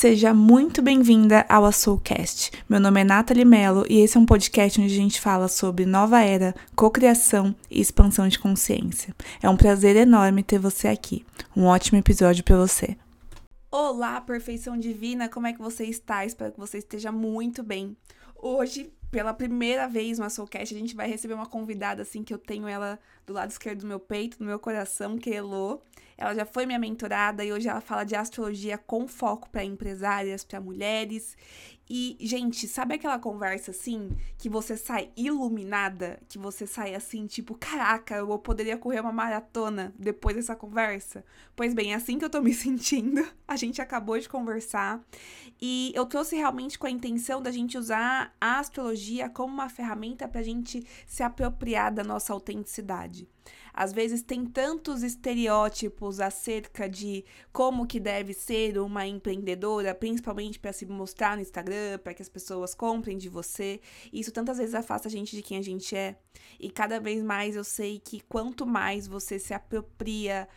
Seja muito bem-vinda ao Soulcast. Meu nome é Nathalie Mello e esse é um podcast onde a gente fala sobre nova era, cocriação e expansão de consciência. É um prazer enorme ter você aqui. Um ótimo episódio para você. Olá, perfeição divina, como é que você está? Espero que você esteja muito bem. Hoje, pela primeira vez no Soulcast, a gente vai receber uma convidada assim que eu tenho ela do lado esquerdo do meu peito, no meu coração, que é Elo. Ela já foi minha mentorada e hoje ela fala de astrologia com foco para empresárias, para mulheres. E, gente, sabe aquela conversa assim que você sai iluminada, que você sai assim, tipo, caraca, eu poderia correr uma maratona depois dessa conversa? Pois bem, é assim que eu tô me sentindo. A gente acabou de conversar e eu trouxe realmente com a intenção da gente usar a astrologia como uma ferramenta pra gente se apropriar da nossa autenticidade. Às vezes tem tantos estereótipos acerca de como que deve ser uma empreendedora, principalmente para se mostrar no Instagram, para que as pessoas comprem de você. Isso tantas vezes afasta a gente de quem a gente é. E cada vez mais eu sei que quanto mais você se apropria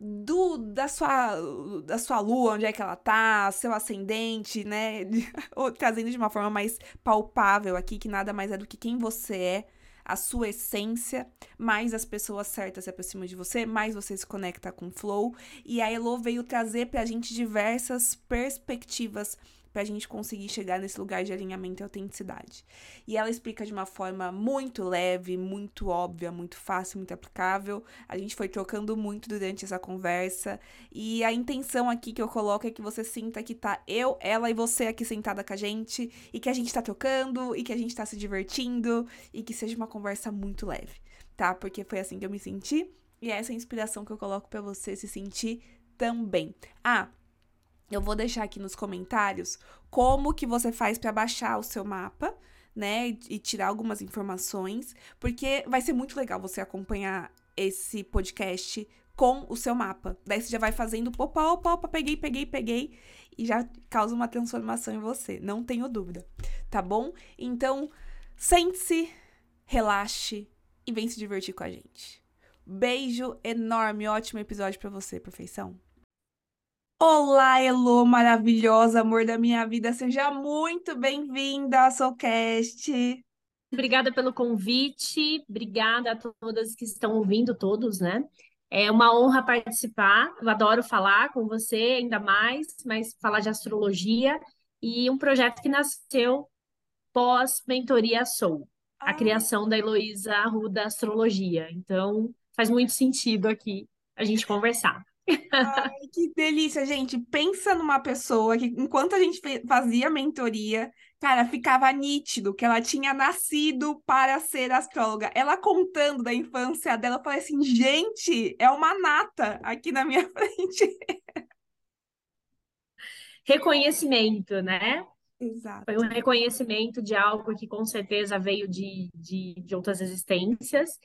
do da sua da sua lua, onde é que ela tá, seu ascendente, né? Ou trazendo de uma forma mais palpável aqui que nada mais é do que quem você é a sua essência, mais as pessoas certas se aproximam de você, mais você se conecta com o flow. E a Elo veio trazer pra gente diversas perspectivas para a gente conseguir chegar nesse lugar de alinhamento e autenticidade. E ela explica de uma forma muito leve, muito óbvia, muito fácil, muito aplicável. A gente foi trocando muito durante essa conversa e a intenção aqui que eu coloco é que você sinta que tá eu, ela e você aqui sentada com a gente e que a gente tá trocando e que a gente tá se divertindo e que seja uma conversa muito leve, tá? Porque foi assim que eu me senti e é essa inspiração que eu coloco para você se sentir também. Ah, eu vou deixar aqui nos comentários como que você faz para baixar o seu mapa, né, e tirar algumas informações, porque vai ser muito legal você acompanhar esse podcast com o seu mapa. Daí você já vai fazendo, opa, opa, opa, peguei, peguei, peguei, e já causa uma transformação em você, não tenho dúvida, tá bom? Então, sente-se, relaxe e vem se divertir com a gente. Beijo enorme, ótimo episódio para você, perfeição. Olá, Elo, maravilhosa, amor da minha vida, seja muito bem-vinda ao Soulcast. Obrigada pelo convite, obrigada a todas que estão ouvindo, todos, né? É uma honra participar, eu adoro falar com você ainda mais, mas falar de astrologia e um projeto que nasceu pós-mentoria Soul, a ah. criação da Heloísa Arruda Astrologia. Então, faz muito sentido aqui a gente conversar. Ai, que delícia, gente. Pensa numa pessoa que, enquanto a gente fazia mentoria, cara, ficava nítido que ela tinha nascido para ser astróloga. Ela contando da infância dela, eu falei assim: gente, é uma nata aqui na minha frente. Reconhecimento, né? Exato. Foi um reconhecimento de algo que com certeza veio de, de, de outras existências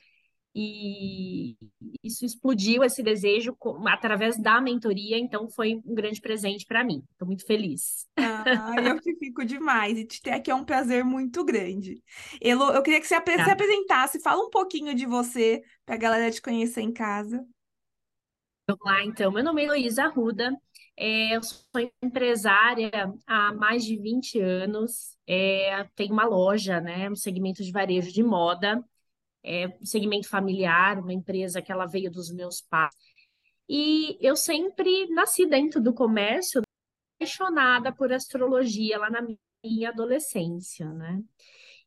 e isso explodiu esse desejo através da mentoria, então foi um grande presente para mim. Estou muito feliz. Ah, eu que fico demais e te ter aqui é um prazer muito grande. Elo, eu queria que você tá. se apresentasse, fala um pouquinho de você para a galera te conhecer em casa. Vamos lá, então. Meu nome é Heloísa Arruda, é, eu sou empresária há mais de 20 anos, é, tenho uma loja, né, no segmento de varejo de moda, é, segmento familiar, uma empresa que ela veio dos meus pais. E eu sempre nasci dentro do comércio, apaixonada por astrologia lá na minha adolescência, né?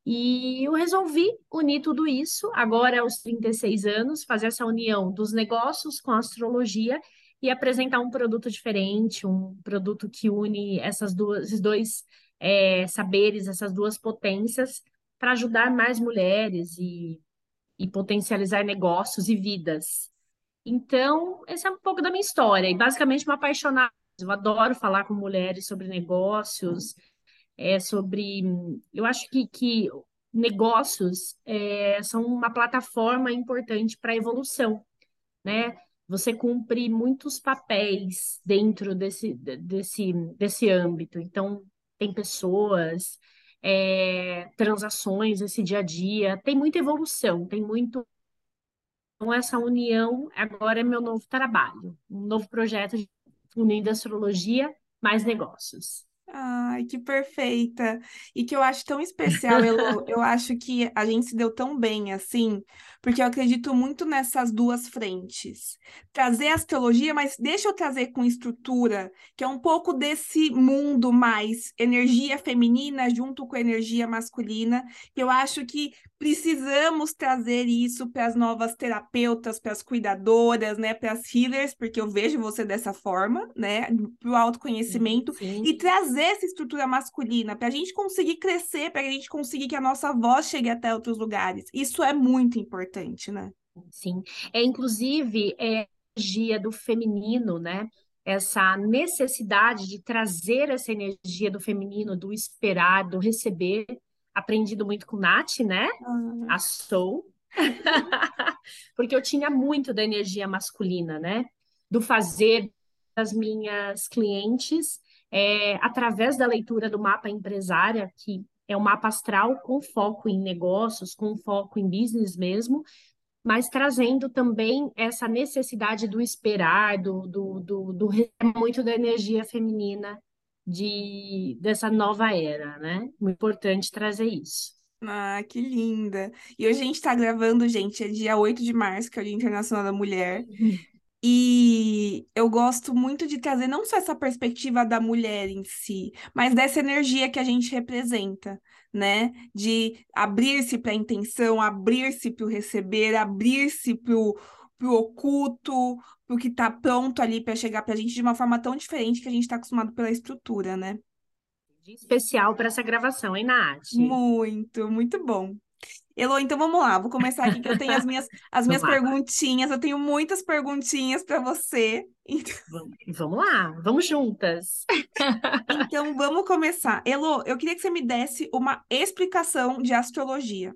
E eu resolvi unir tudo isso, agora aos 36 anos, fazer essa união dos negócios com a astrologia e apresentar um produto diferente, um produto que une essas duas, esses dois é, saberes, essas duas potências, para ajudar mais mulheres e e potencializar negócios e vidas. Então, essa é um pouco da minha história, e basicamente uma apaixonada. Eu adoro falar com mulheres sobre negócios, é, sobre. Eu acho que, que negócios é, são uma plataforma importante para a evolução, né? Você cumpre muitos papéis dentro desse, desse, desse âmbito. Então, tem pessoas, é, transações, esse dia a dia. Tem muita evolução, tem muito. Então, essa união agora é meu novo trabalho, um novo projeto de unindo astrologia mais negócios. Ai, que perfeita. E que eu acho tão especial, Elo. Eu acho que a gente se deu tão bem assim, porque eu acredito muito nessas duas frentes. Trazer astrologia, mas deixa eu trazer com estrutura, que é um pouco desse mundo mais energia feminina junto com energia masculina. Eu acho que precisamos trazer isso para as novas terapeutas, para as cuidadoras, né, para as healers, porque eu vejo você dessa forma, né, para o autoconhecimento Sim. e trazer essa estrutura masculina para a gente conseguir crescer, para a gente conseguir que a nossa voz chegue até outros lugares. Isso é muito importante, né? Sim, é inclusive é a energia do feminino, né? Essa necessidade de trazer essa energia do feminino, do esperar, do receber, aprendido muito com Nath, né? Ah, A Soul, porque eu tinha muito da energia masculina, né? Do fazer das minhas clientes, é, através da leitura do mapa empresária, que é um mapa astral com foco em negócios, com foco em business mesmo, mas trazendo também essa necessidade do esperar, do, do, do, do muito da energia feminina de, dessa nova era, né? Muito importante trazer isso. ah, que linda. E hoje a gente está gravando, gente, é dia 8 de março, que é o Dia Internacional da Mulher. E eu gosto muito de trazer não só essa perspectiva da mulher em si, mas dessa energia que a gente representa, né? De abrir-se para a intenção, abrir-se para o receber, abrir-se para o oculto, para o que está pronto ali para chegar para a gente de uma forma tão diferente que a gente está acostumado pela estrutura, né? Especial para essa gravação, hein, Nath? Muito, muito bom. Elo, então vamos lá, vou começar aqui que eu tenho as minhas, as minhas Vamos lá. perguntinhas, eu tenho muitas perguntinhas para você. Então, Vamos, lá, vamos juntas. então vamos começar. Elo, eu queria que você me desse uma explicação de astrologia.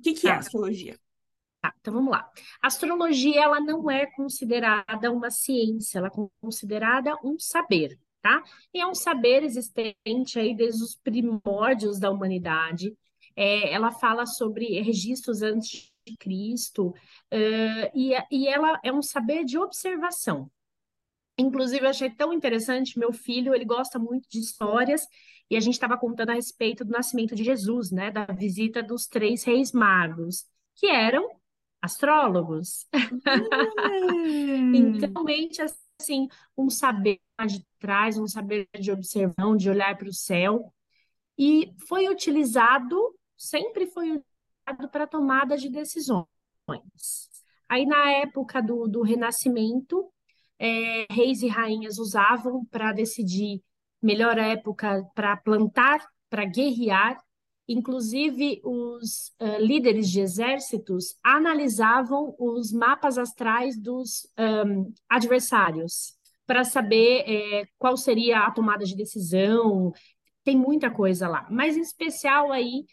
O que que é Tá. astrologia? Tá, então vamos lá. A astrologia, ela não é considerada uma ciência, ela é considerada um saber, tá? E é um saber existente aí desde os primórdios da humanidade. É, ela fala sobre registros antes de Cristo, eh, e, e ela é um saber de observação. Inclusive, eu achei tão interessante, meu filho, ele gosta muito de histórias, e a gente estava contando a respeito do nascimento de Jesus, né? Da visita dos três reis magos, que eram astrólogos. Hum, Então, realmente, assim, um saber de trás, um saber de observação, de olhar para o céu. E foi utilizado, sempre foi utilizado para tomada de decisões. Aí, na época do, do Renascimento, é, reis e rainhas usavam para decidir melhor época para plantar, para guerrear. Inclusive, os eh, líderes de exércitos analisavam os mapas astrais dos ahm, adversários para saber eh, qual seria a tomada de decisão. Tem muita coisa lá, mas em especial aí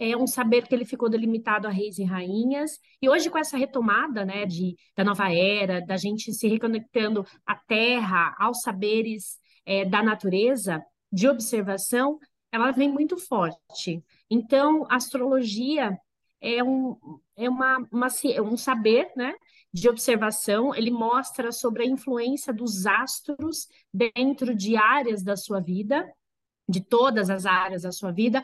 é um saber que ele ficou delimitado a reis e rainhas. E hoje, com essa retomada, né, de, da nova era, da gente se reconectando à terra, aos saberes eh, da natureza, de observação, ela vem muito forte. Então, a astrologia é um, é uma, uma, é um saber, né, de observação. Ele mostra sobre a influência dos astros dentro de áreas da sua vida, de todas as áreas da sua vida,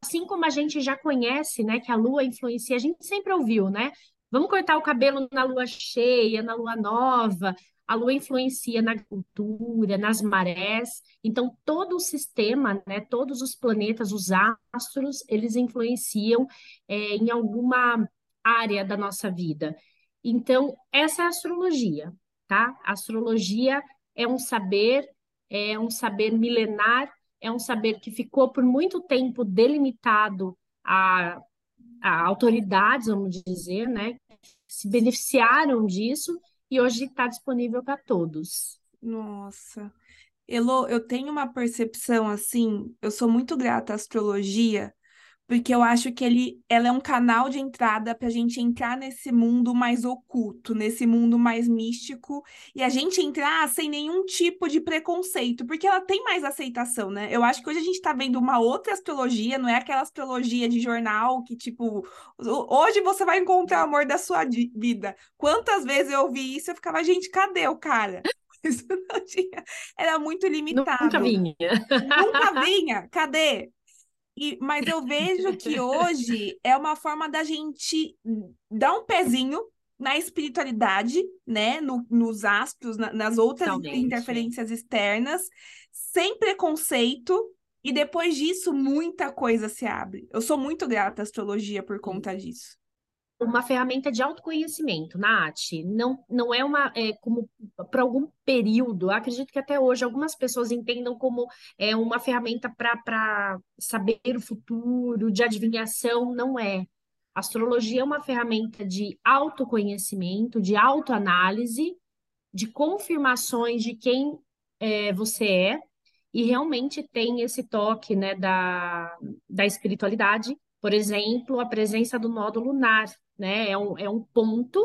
assim como a gente já conhece, né, que a lua influencia, a gente sempre ouviu, né? Vamos cortar o cabelo na lua cheia, na lua nova. A lua influencia na agricultura, nas marés. Então, todo o sistema, né, todos os planetas, os astros, eles influenciam é, em alguma área da nossa vida. Então, essa é a astrologia, tá? A astrologia é um saber, é um saber milenar, é um saber que ficou por muito tempo delimitado a, a autoridades, vamos dizer, né? Se beneficiaram disso e hoje está disponível para todos. nossa. Elo, eu tenho uma percepção assim, eu sou muito grata à astrologia, porque eu acho que ele, ela é um canal de entrada para a gente entrar nesse mundo mais oculto, nesse mundo mais místico, e a gente entrar sem nenhum tipo de preconceito, porque ela tem mais aceitação, né? Eu acho que hoje a gente está vendo uma outra astrologia, não é aquela astrologia de jornal que, tipo, ho- hoje você vai encontrar o amor da sua vida. Quantas vezes eu ouvi isso, eu ficava, gente, cadê o cara? Isso não tinha. Era muito limitado. Nunca vinha. Nunca vinha. Cadê? E, mas eu vejo que hoje é uma forma da gente dar um pezinho na espiritualidade, né? No, nos astros, na, nas outras Totalmente. interferências externas, sem preconceito, e depois disso, muita coisa se abre. Eu sou muito grata à astrologia por conta disso. Uma ferramenta de autoconhecimento, Nath. Não, não é uma, é, como para algum período, acredito que até hoje algumas pessoas entendam como é, uma ferramenta para saber o futuro, de adivinhação, não é. Astrologia é uma ferramenta de autoconhecimento, de autoanálise, de confirmações de quem é, você é, e realmente tem esse toque, né, da, da espiritualidade. Por exemplo, a presença do nódo lunar, né? É um, é um ponto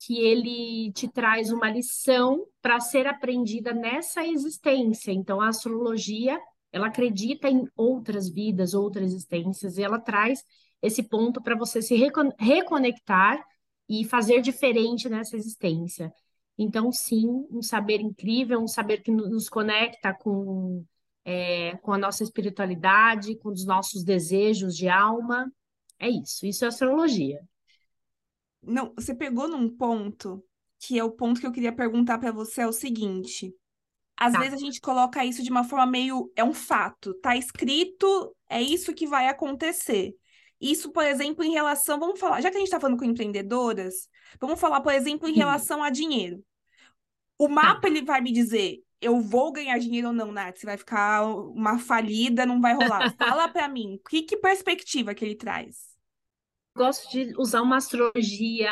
que ele te traz uma lição para ser aprendida nessa existência. Então, a astrologia, ela acredita em outras vidas, outras existências, e ela traz esse ponto para você se reconectar e fazer diferente nessa existência. Então, sim, um saber incrível, um saber que nos conecta com, é, com a nossa espiritualidade, com os nossos desejos de alma. É isso, isso é astrologia. Não, você pegou num ponto que é o ponto que eu queria perguntar para você é o seguinte. Às Tá. vezes a gente coloca isso de uma forma meio é um fato, tá escrito, é isso que vai acontecer. Isso, por exemplo, em relação, vamos falar, já que a gente está falando com empreendedoras, vamos falar, por exemplo, em Sim. relação a dinheiro. O mapa ele vai me dizer, eu vou ganhar dinheiro ou não, Nath? Você vai ficar uma falida, não vai rolar. Fala para mim, que, que perspectiva que ele traz? Gosto de usar uma astrologia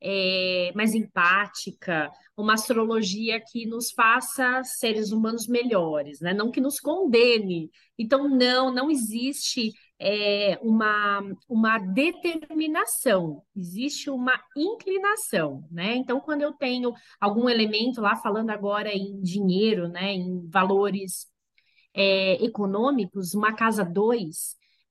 é, mais empática, uma astrologia que nos faça seres humanos melhores, né? Não que nos condene. Então, não, não existe é, uma, uma determinação, existe uma inclinação, né? Então, quando eu tenho algum elemento lá, falando agora em dinheiro, né, em valores é, econômicos, uma casa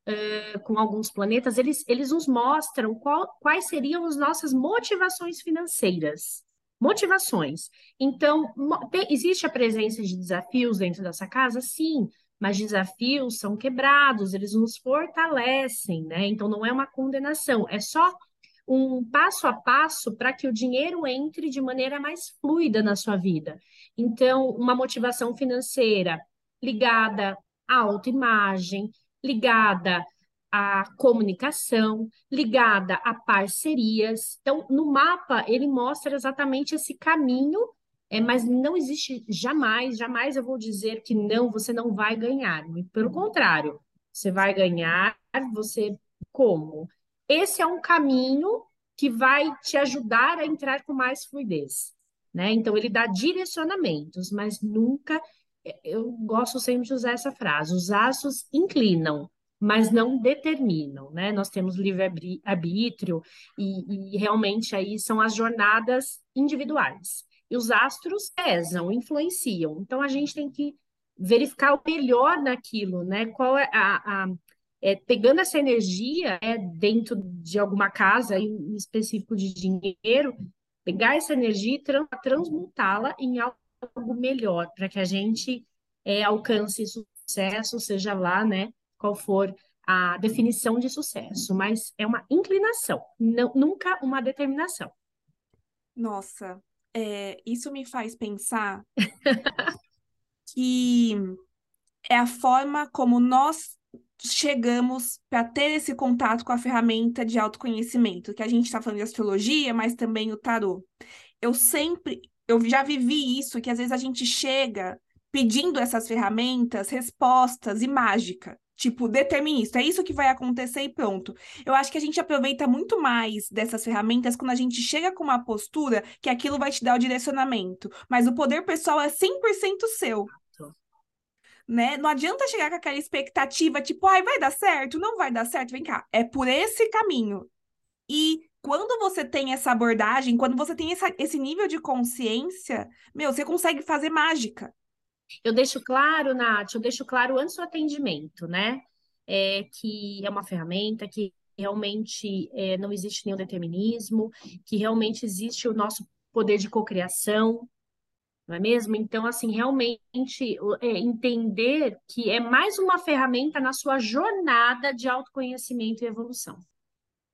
2 com alguns planetas, eles, eles nos mostram qual, quais seriam as nossas motivações financeiras. Motivações. Então, tem- existe a presença de desafios dentro dessa casa? Sim, mas desafios são quebrados, eles nos fortalecem, né? Então, não é uma condenação, é só um passo a passo para que o dinheiro entre de maneira mais fluida na sua vida. Então, uma motivação financeira ligada à autoimagem, ligada à comunicação, ligada a parcerias. Então, no mapa, ele mostra exatamente esse caminho, é, mas não existe jamais, jamais eu vou dizer que não, você não vai ganhar. Pelo contrário, você vai ganhar, você como? Esse é um caminho que vai te ajudar a entrar com mais fluidez, né? Então, ele dá direcionamentos, mas nunca eu gosto sempre de usar essa frase: os astros inclinam, mas não determinam, né? Nós temos livre-arbítrio e, e realmente aí são as jornadas individuais. E os astros pesam, influenciam. Então a gente tem que verificar o melhor naquilo, né? Qual é a, a é, pegando essa energia é, dentro de alguma casa, em específico de dinheiro, pegar essa energia e tran- transmutá-la em algo algo melhor para que a gente é, alcance sucesso, seja lá, né, qual for a definição de sucesso, mas é uma inclinação, não, nunca uma determinação. Nossa, é, isso me faz pensar que é a forma como nós chegamos para ter esse contato com a ferramenta de autoconhecimento, que a gente está falando de astrologia, mas também o tarô. Eu sempre, eu já vivi isso, que às vezes a gente chega pedindo essas ferramentas, respostas e mágica. Tipo, determinista, é isso que vai acontecer e pronto. Eu acho que a gente aproveita muito mais dessas ferramentas quando a gente chega com uma postura que aquilo vai te dar o direcionamento. Mas o poder pessoal é 100% seu né? Não adianta chegar com aquela expectativa, tipo, ai, vai dar certo? Não vai dar certo? Vem cá, é por esse caminho. E quando você tem essa abordagem, quando você tem essa, esse nível de consciência, meu, você consegue fazer mágica. Eu deixo claro, Nath, eu deixo claro antes do atendimento, né? É, que é uma ferramenta que realmente é, não existe nenhum determinismo, que realmente existe o nosso poder de cocriação, não é mesmo? Então, assim, realmente é, entender que é mais uma ferramenta na sua jornada de autoconhecimento e evolução.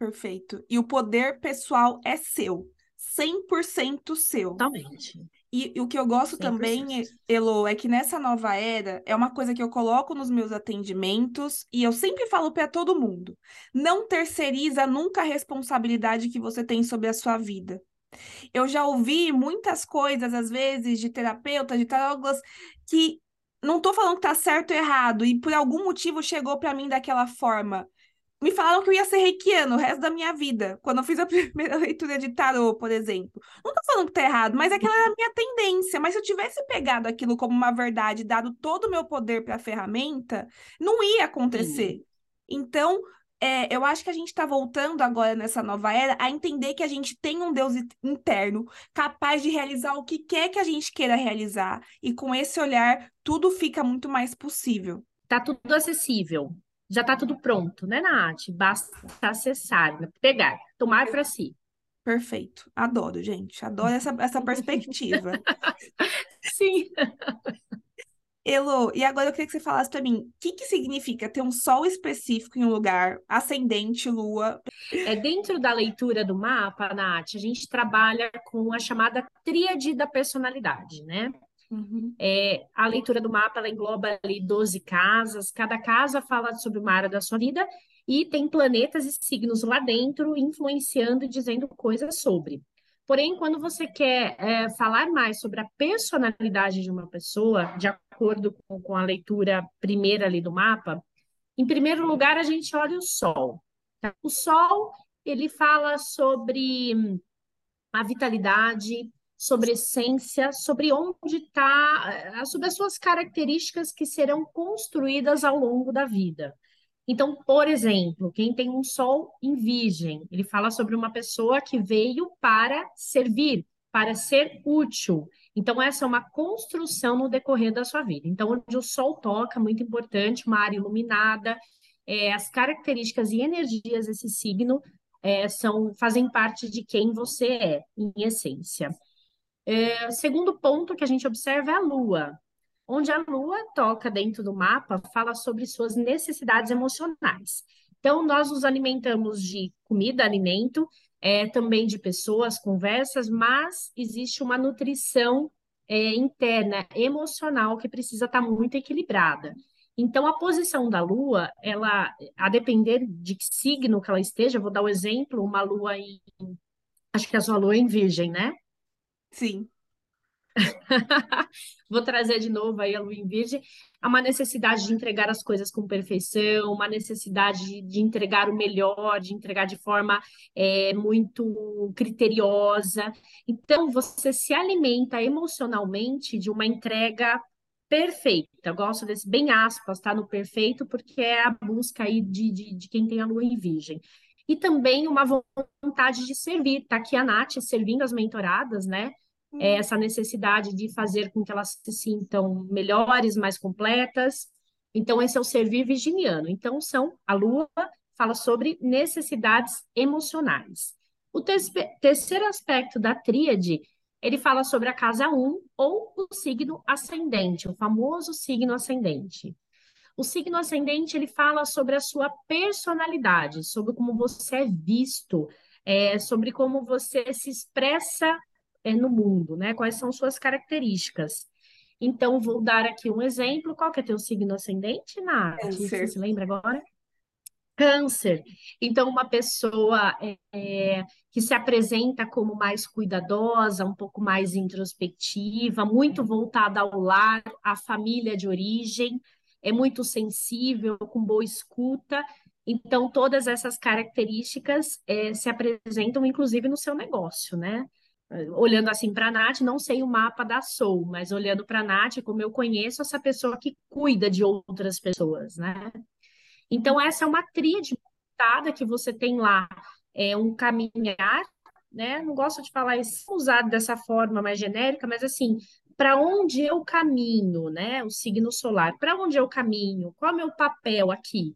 Perfeito. E o poder pessoal é seu, 100% seu. Totalmente. E, e, o que eu gosto 100%. também, Elo, é que nessa nova era, é uma coisa que eu coloco nos meus atendimentos e eu sempre falo para todo mundo: não terceiriza nunca a responsabilidade que você tem sobre a sua vida. Eu já ouvi muitas coisas, às vezes, de terapeutas, de tarólogas, que não estou falando que tá certo ou errado, e por algum motivo chegou para mim daquela forma. Me falaram que eu ia ser reikiano o resto da minha vida, quando eu fiz a primeira leitura de tarô, por exemplo. Não tô falando que tá errado, mas aquela era a minha tendência. Mas se eu tivesse pegado aquilo como uma verdade, dado todo o meu poder para a ferramenta, não ia acontecer. Sim. Então, é, eu acho que a gente está voltando agora nessa nova era a entender que a gente tem um Deus interno capaz de realizar o que quer que a gente queira realizar. E com esse olhar, tudo fica muito mais possível. Tá tudo acessível. Já tá tudo pronto, né, Nath? Basta acessar, né? pegar, tomar para si. Perfeito. Adoro, gente. Adoro essa, essa perspectiva. Sim. Elo, e agora eu queria que você falasse para mim, o que, que significa ter um sol específico em um lugar, ascendente, lua? É dentro da leitura do mapa, Nath, a gente trabalha com a chamada tríade da personalidade, né? Uhum. É, a leitura do mapa ela engloba ali 12 casas, cada casa fala sobre uma área da sua vida e tem planetas e signos lá dentro influenciando e dizendo coisas sobre. Porém, quando você quer é, falar mais sobre a personalidade de uma pessoa, de acordo com, com, a leitura primeira ali do mapa, em primeiro lugar a gente olha o Sol. Tá? O Sol ele fala sobre a vitalidade, sobre essência, sobre onde está, sobre as suas características que serão construídas ao longo da vida. Então, por exemplo, quem tem um sol em virgem, ele fala sobre uma pessoa que veio para servir, para ser útil. Então, essa é uma construção no decorrer da sua vida. Então, onde o sol toca, muito importante, uma área iluminada, é, as características e energias desse signo é, são, fazem parte de quem você é, em essência. É, segundo ponto que a gente observa é a lua onde a Lua toca dentro do mapa, fala sobre suas necessidades emocionais. Então, nós nos alimentamos de comida, alimento, é, também de pessoas, conversas, mas existe uma nutrição é, interna, emocional, que precisa estar muito equilibrada. Então, a posição da Lua, ela, a depender de que signo que ela esteja, vou dar o um exemplo, uma Lua em. Acho que a sua Lua é em Virgem, né? Sim. Vou trazer de novo aí a Lua em Virgem. Há uma necessidade de entregar as coisas com perfeição, uma necessidade de, entregar o melhor, de entregar de forma é, muito criteriosa. Então, você se alimenta emocionalmente de uma entrega perfeita. Eu gosto desse bem aspas, tá? No perfeito, porque é a busca aí de, de, de quem tem a lua em virgem. E também uma vontade de servir. Tá aqui a Nath servindo as mentoradas, né? é, essa necessidade de fazer com que elas se sintam melhores, mais completas. Então, esse é o servir virginiano. Então, são a Lua fala sobre necessidades emocionais. O terceiro aspecto da tríade, ele fala sobre a casa 1 ou o signo ascendente, o famoso signo ascendente. O signo ascendente, ele fala sobre a sua personalidade, sobre como você é visto, é, sobre como você se expressa é, no mundo, né? Quais são suas características. Então, vou dar aqui um exemplo. Qual que é teu signo ascendente, Nath? Câncer. Você se lembra agora? Câncer. Então, uma pessoa é, que se apresenta como mais cuidadosa, um pouco mais introspectiva, muito voltada ao lar, à família de origem, é muito sensível, com boa escuta. Então, todas essas características é, se apresentam, inclusive, no seu negócio, né? olhando assim para a Nath, não sei o mapa da Soul, mas olhando para a Nath, como eu conheço essa pessoa que cuida de outras pessoas, né? Então, essa é uma tríade montada que você tem lá, é um caminhar, né? Não gosto de falar isso usado dessa forma mais genérica, mas assim, para onde eu caminho, né? O signo solar, para onde eu caminho? Qual é o meu papel aqui?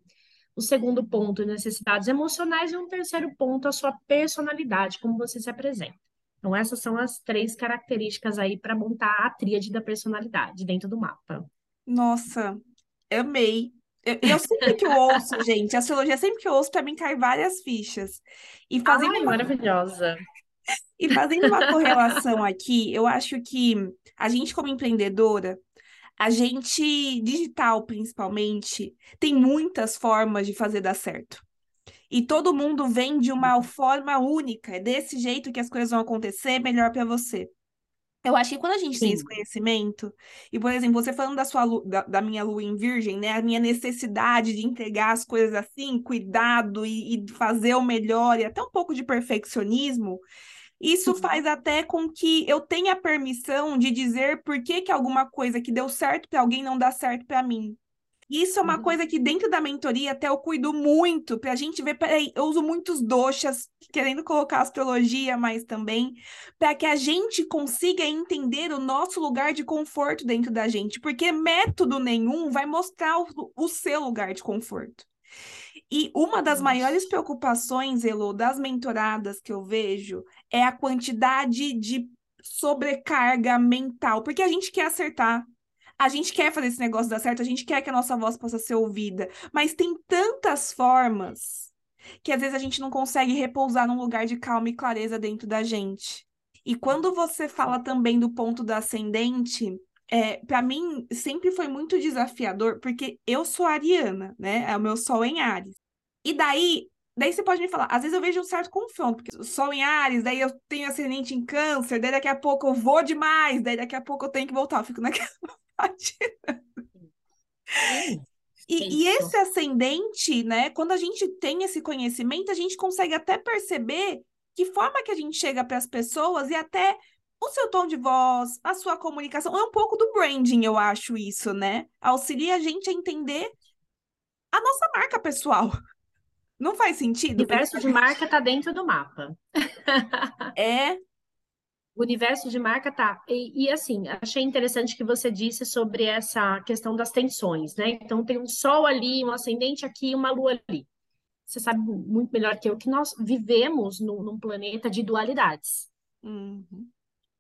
O segundo ponto, necessidades emocionais, e um terceiro ponto, a sua personalidade, como você se apresenta. Então, essas são as três características aí para montar a tríade da personalidade dentro do mapa. Nossa, amei. Eu, eu sempre que eu ouço, gente, astrologia, sempre que eu ouço, para mim cai várias fichas. E fazendo Ai, maravilhosa. E fazendo uma correlação aqui, eu acho que a gente, como empreendedora, a gente, digital principalmente, tem muitas formas de fazer dar certo. E todo mundo vem de uma forma única. É desse jeito que as coisas vão acontecer, melhor para você. Eu acho que quando a gente tem esse Sim. conhecimento, e por exemplo, você falando da sua da, da minha lua em virgem, né? A minha necessidade de entregar as coisas assim, cuidado e, e fazer o melhor, e até um pouco de perfeccionismo, isso Uhum. faz até com que eu tenha permissão de dizer por que que alguma coisa que deu certo para alguém não dá certo para mim. Isso é uma Uhum. coisa que dentro da mentoria até eu cuido muito, para a gente ver, peraí, eu uso muitos doshas, querendo colocar astrologia, mas também, para que a gente consiga entender o nosso lugar de conforto dentro da gente, porque método nenhum vai mostrar o, o seu lugar de conforto. E uma das maiores preocupações, Elo, das mentoradas que eu vejo é a quantidade de sobrecarga mental, porque a gente quer acertar. A gente quer fazer esse negócio dar certo, a gente quer que a nossa voz possa ser ouvida, mas tem tantas formas que às vezes a gente não consegue repousar num lugar de calma e clareza dentro da gente. E quando você fala também do ponto do ascendente, é, para mim sempre foi muito desafiador, porque eu sou ariana, né? É o meu sol em Áries. E daí, daí você pode me falar, às vezes eu vejo um certo confronto, porque sol em Áries, daí eu tenho ascendente em câncer, daí daqui a pouco eu vou demais, daí daqui a pouco eu tenho que voltar, eu fico naquela E, e esse ascendente, né? Quando a gente tem esse conhecimento, a gente consegue até perceber que forma que a gente chega para as pessoas e até o seu tom de voz, a sua comunicação. É um pouco do branding, eu acho isso, né? Auxilia a gente a entender a nossa marca pessoal. Não faz O sentido universo pensar de marca está dentro do mapa. é. O universo de marca tá. E, e, assim, achei interessante que você disse sobre essa questão das tensões, né? Então, tem um sol ali, um ascendente aqui, uma lua ali. Você sabe muito melhor que eu que nós vivemos num, num planeta de dualidades. Uhum,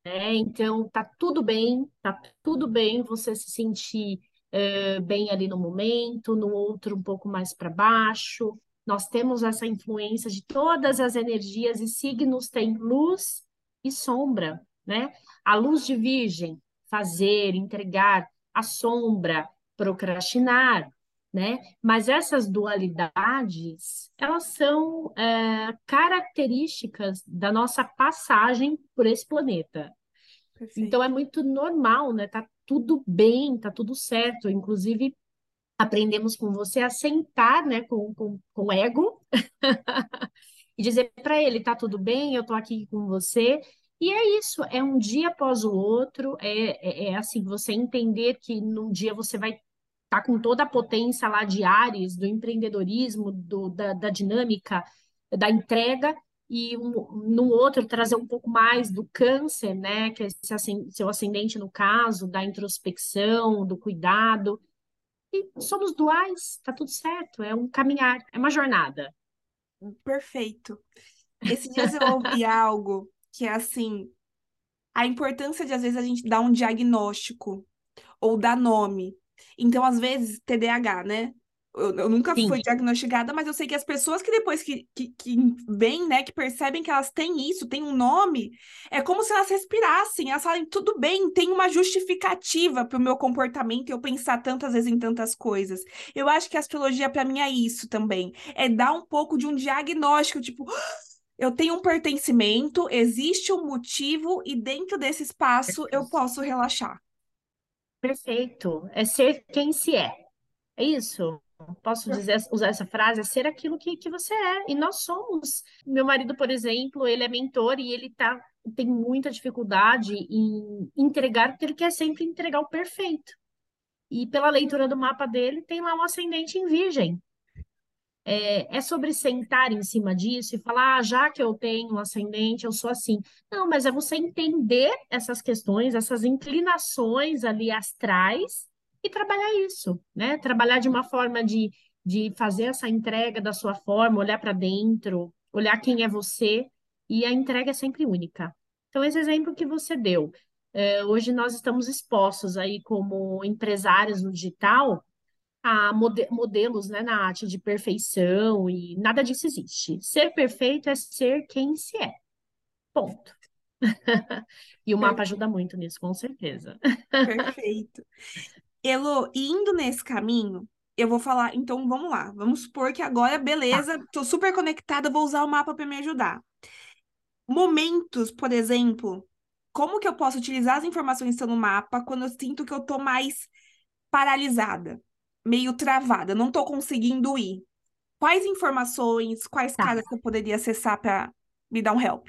né? Então, tá tudo bem, tá tudo bem você se sentir eh, bem ali no momento, no outro um pouco mais para baixo. Nós temos essa influência de todas as energias e signos têm luz e sombra, né? A luz de Virgem, fazer, entregar, a sombra, procrastinar, né? Mas essas dualidades, elas são é, características da nossa passagem por esse planeta. Então é perfeito. muito normal, né? Tá tudo bem, tá tudo certo. Inclusive, aprendemos com você a sentar, né, com, com, com ego e dizer para ele, tá tudo bem, eu tô aqui com você. E é isso, é um dia após o outro, é, é, é assim, você entender que num dia você vai estar com toda a potência lá de Ares, do empreendedorismo, do, da, da dinâmica, da entrega, e um, no outro trazer um pouco mais do câncer, né, que é esse ascen- seu ascendente no caso, da introspecção, do cuidado. E somos duais, tá tudo certo, é um caminhar, é uma jornada. Perfeito. Esses dias eu ouvi algo que é assim, a importância de às vezes a gente dar um diagnóstico ou dar nome. Então, às vezes, TDAH, né? Eu, eu nunca Sim, fui diagnosticada, mas eu sei que as pessoas que depois que, que, que vêm, né, que percebem que elas têm isso, têm um nome, é como se elas respirassem, elas falem, tudo bem, tem uma justificativa para o meu comportamento eu pensar tantas vezes em tantas coisas. Eu acho que a astrologia, para mim, é isso também. É dar um pouco de um diagnóstico, tipo, eu tenho um pertencimento, existe um motivo, e dentro desse espaço eu posso relaxar. perfeito. É ser quem se é. É isso? Posso dizer, usar essa frase? É ser aquilo que, que você é. E nós somos. Meu marido, por exemplo, ele é mentor e ele tá, tem muita dificuldade em entregar, porque ele quer sempre entregar o perfeito. E pela leitura do mapa dele, tem lá um ascendente em Virgem. É, é sobre sentar em cima disso e falar, ah, já que eu tenho um ascendente, eu sou assim. Não, mas é você entender essas questões, essas inclinações ali astrais e trabalhar isso, né? Trabalhar de uma forma de, de fazer essa entrega da sua forma, olhar para dentro, olhar quem é você, e a entrega é sempre única. Então, esse exemplo que você deu, é, hoje nós estamos expostos aí como empresários no digital a mode modelos, né, na arte de perfeição e nada disso existe. Ser perfeito é ser quem se é. Ponto. E o mapa ajuda muito nisso, com certeza. Perfeito. Elo, indo nesse caminho, eu vou falar, então vamos lá. Vamos supor que agora, beleza, tá. tô super conectada, vou usar o mapa para me ajudar. Momentos, por exemplo, como que eu posso utilizar as informações que estão no mapa quando eu sinto que eu tô mais paralisada, meio travada, não tô conseguindo ir? Quais informações, quais tá. caras que eu poderia acessar para me dar um help?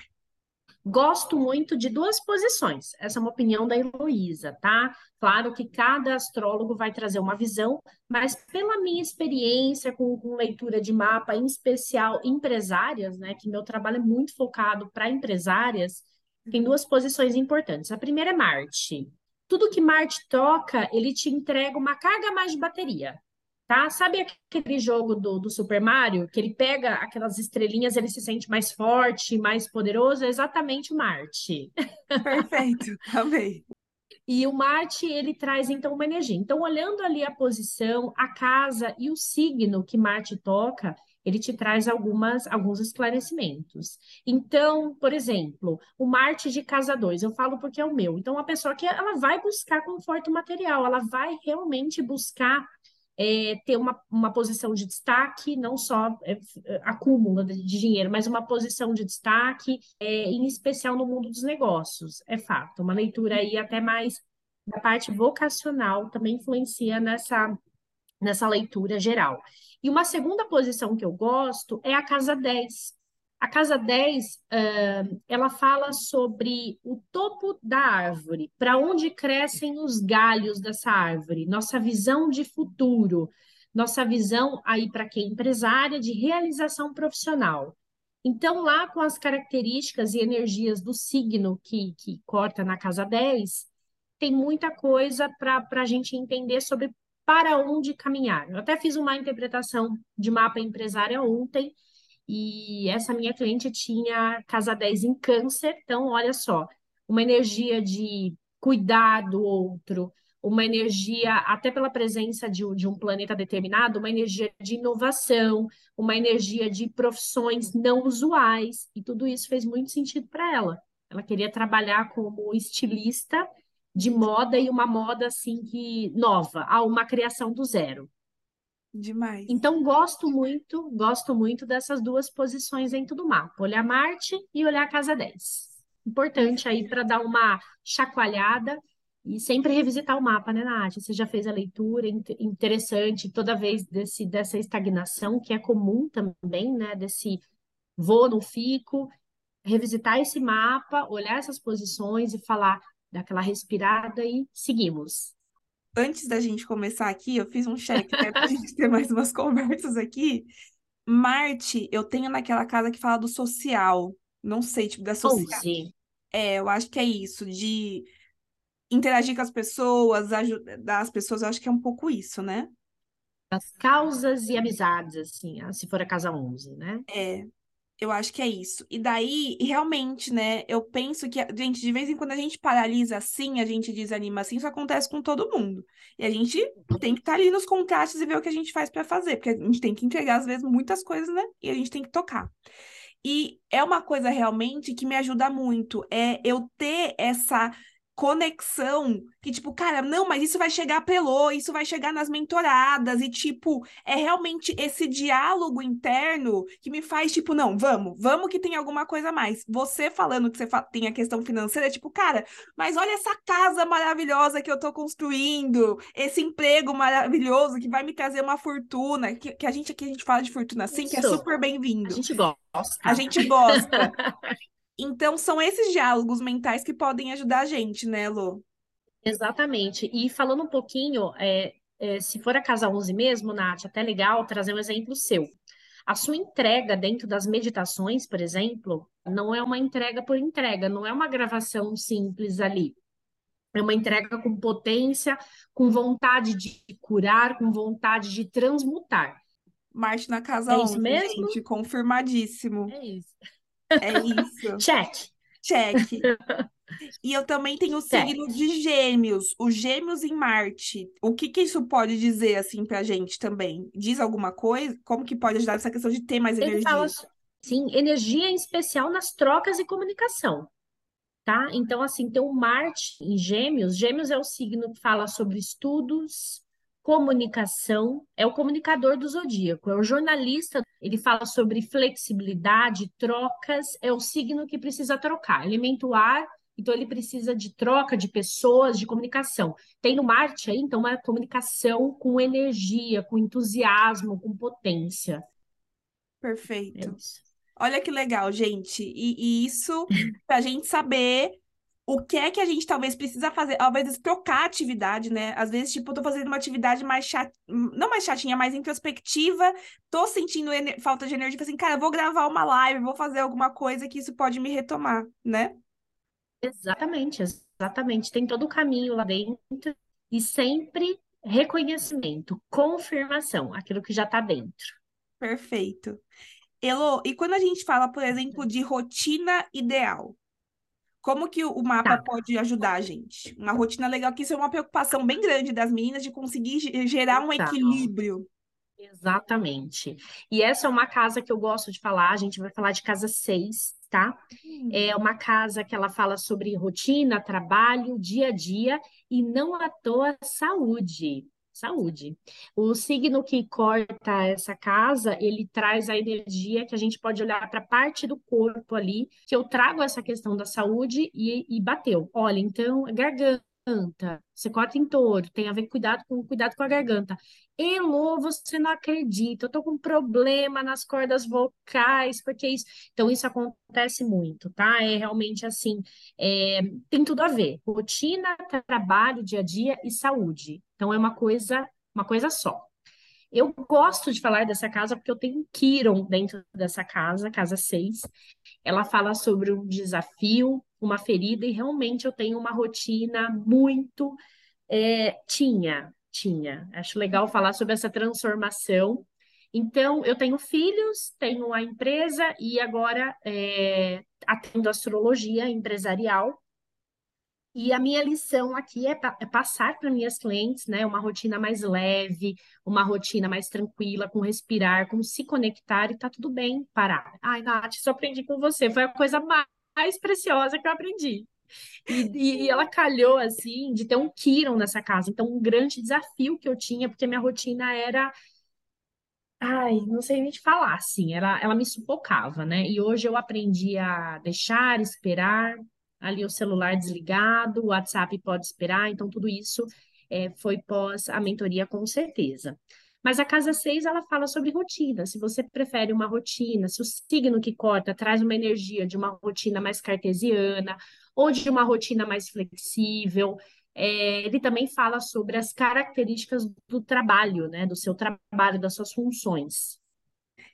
Gosto muito de duas posições. Essa é uma opinião da Heloísa, tá? Claro que cada astrólogo vai trazer uma visão, mas pela minha experiência com, com leitura de mapa, em especial empresárias, né? Que meu trabalho é muito focado para empresárias, tem duas posições importantes. A primeira é Marte. Tudo que Marte toca, ele te entrega uma carga mais de bateria tá? Sabe aquele jogo do, do Super Mario, que ele pega aquelas estrelinhas, ele se sente mais forte, mais poderoso? É exatamente o Marte. Perfeito, amei. E o Marte, ele traz então uma energia. Então, olhando ali a posição, a casa e o signo que Marte toca, ele te traz algumas, alguns esclarecimentos. Então, por exemplo, o Marte de casa 2, eu falo porque é o meu. Então, a pessoa que ela vai buscar conforto material, ela vai realmente buscar é, ter uma, uma posição de destaque, não só é, acúmulo de dinheiro, mas uma posição de destaque, é, em especial no mundo dos negócios, é fato. Uma leitura aí até mais da parte vocacional também influencia nessa, nessa leitura geral. E uma segunda posição que eu gosto é a casa 10, a casa 10, uh, ela fala sobre o topo da árvore, para onde crescem os galhos dessa árvore, nossa visão de futuro, nossa visão aí para quem é empresária de realização profissional. Então, lá com as características e energias do signo que, que corta na casa 10, tem muita coisa para a gente entender sobre para onde caminhar. Eu até fiz uma interpretação de mapa empresária ontem, e essa minha cliente tinha casa 10 em câncer, então olha só, uma energia de cuidar do outro, uma energia, até pela presença de, de, um planeta determinado, uma energia de inovação, uma energia de profissões não usuais, e tudo isso fez muito sentido para ela. Ela queria trabalhar como estilista de moda e uma moda assim que nova, uma criação do zero. Demais. Então, gosto muito, gosto muito dessas duas posições dentro do mapa, olhar Marte e olhar a casa 10. Importante aí para dar uma chacoalhada e sempre revisitar o mapa, né, Nath? Você já fez a leitura, interessante, toda vez desse, dessa estagnação, que é comum também, né, desse vou, não fico, revisitar esse mapa, olhar essas posições e falar daquela respirada e seguimos antes da gente começar aqui, eu fiz um check né, para a gente ter mais umas conversas aqui. Marte, eu tenho naquela casa que fala do social. Não sei, tipo, da social. É, eu acho que é isso, de interagir com as pessoas, ajudar as pessoas, eu acho que é um pouco isso, né? As causas e amizades, assim, se for a casa 11, né? É. Eu acho que é isso. E daí, realmente, né? Eu penso que, gente, de vez em quando a gente paralisa assim, a gente desanima assim, isso acontece com todo mundo. E a gente tem que estar tá ali nos contrastes e ver o que a gente faz para fazer, porque a gente tem que entregar, às vezes, muitas coisas, né? E a gente tem que tocar. E é uma coisa realmente que me ajuda muito, é eu ter essa conexão que, tipo, cara, não, mas isso vai chegar pelo, isso vai chegar nas mentoradas, e, tipo, é realmente esse diálogo interno que me faz, tipo, não, vamos, vamos que tem alguma coisa a mais. Você falando que você tem a questão financeira, é tipo, cara, mas olha essa casa maravilhosa que eu tô construindo, esse emprego maravilhoso que vai me trazer uma fortuna, que, que a gente aqui a gente fala de fortuna assim, isso. que é super bem-vindo. A gente gosta. A gente gosta. Então, são esses diálogos mentais que podem ajudar a gente, né, Lu? Exatamente. E falando um pouquinho, é, é, se for a casa 11 mesmo, Nath, até legal trazer um exemplo seu. A sua entrega dentro das meditações, por exemplo, não é uma entrega por entrega, não é uma gravação simples ali. É uma entrega com potência, com vontade de curar, com vontade de transmutar. Marte na casa é 11, mesmo? gente, confirmadíssimo. É isso. É isso. Check. Check. E eu também tenho o signo de Gêmeos, os Gêmeos em Marte. O que que isso pode dizer assim pra gente também? Diz alguma coisa? Como que pode ajudar essa questão de ter mais Ele energia? fala, sim, energia em especial nas trocas e comunicação, tá? Então, assim, tem o Marte em Gêmeos. Gêmeos é o signo que fala sobre estudos, comunicação, é o comunicador do zodíaco, é o jornalista. Ele fala sobre flexibilidade, trocas, é o signo que precisa trocar. Elemento ar, então ele precisa de troca de pessoas, de comunicação. Tem no Marte aí, então, uma comunicação com energia, com entusiasmo, com potência. É Perfeito. isso. Olha que legal, gente. E, e isso pra gente saber o que é que a gente talvez precisa fazer, invés de trocar a atividade, né? Às vezes, tipo, eu tô fazendo uma atividade mais chata, não mais chatinha, mais introspectiva, tô sentindo ener- falta de energia, assim, cara, eu vou gravar uma live, vou fazer alguma coisa que isso pode me retomar, né? Exatamente, exatamente. Tem todo o caminho lá dentro e sempre reconhecimento, confirmação, aquilo que já está dentro. Perfeito. Elo, e quando a gente fala, por exemplo, de rotina ideal, como que o mapa Tá, pode ajudar a gente? Uma rotina legal, que isso é uma preocupação bem grande das meninas de conseguir ge- gerar um total. equilíbrio. Exatamente. E essa é uma casa que eu gosto de falar, a gente vai falar de casa 6, tá? Hum, É uma casa que ela fala sobre rotina, trabalho, dia a dia e não à toa saúde. Saúde. O signo que corta essa casa, ele traz a energia que a gente pode olhar para parte do corpo ali, que eu trago essa questão da saúde e, e bateu. Olha, então, garganta, você corta em touro, tem a ver cuidado com cuidado com a garganta. Elô, você não acredita, eu tô com problema nas cordas vocais, porque isso. Então, isso acontece muito, tá? É realmente assim, é, tem tudo a ver. Rotina, trabalho, dia a dia e saúde. Então, é uma coisa, uma coisa só. Eu gosto de falar dessa casa porque eu tenho um Quiron dentro dessa casa, casa 6. Ela fala sobre um desafio, uma ferida, e realmente eu tenho uma rotina muito é, tinha, tinha. Acho legal falar sobre essa transformação. Então, eu tenho filhos, tenho a empresa e agora é, atendo astrologia empresarial. E a minha lição aqui é, pa- é passar para minhas clientes, né, uma rotina mais leve, uma rotina mais tranquila, com respirar, com se conectar e tá tudo bem parar. Ai, Nath, só aprendi com você, foi a coisa mais preciosa que eu aprendi. E, e ela calhou assim de ter um Kiron nessa casa. Então, um grande desafio que eu tinha, porque minha rotina era, ai, não sei nem te falar, assim, ela, ela me sufocava, né? E hoje eu aprendi a deixar, esperar, ali o celular desligado, o WhatsApp pode esperar, então tudo isso é, foi pós a mentoria, com certeza. Mas a casa 6 ela fala sobre rotina. Se você prefere uma rotina, se o signo que corta traz uma energia de uma rotina mais cartesiana, ou de uma rotina mais flexível. É, ele também fala sobre as características do trabalho, né? Do seu trabalho, das suas funções.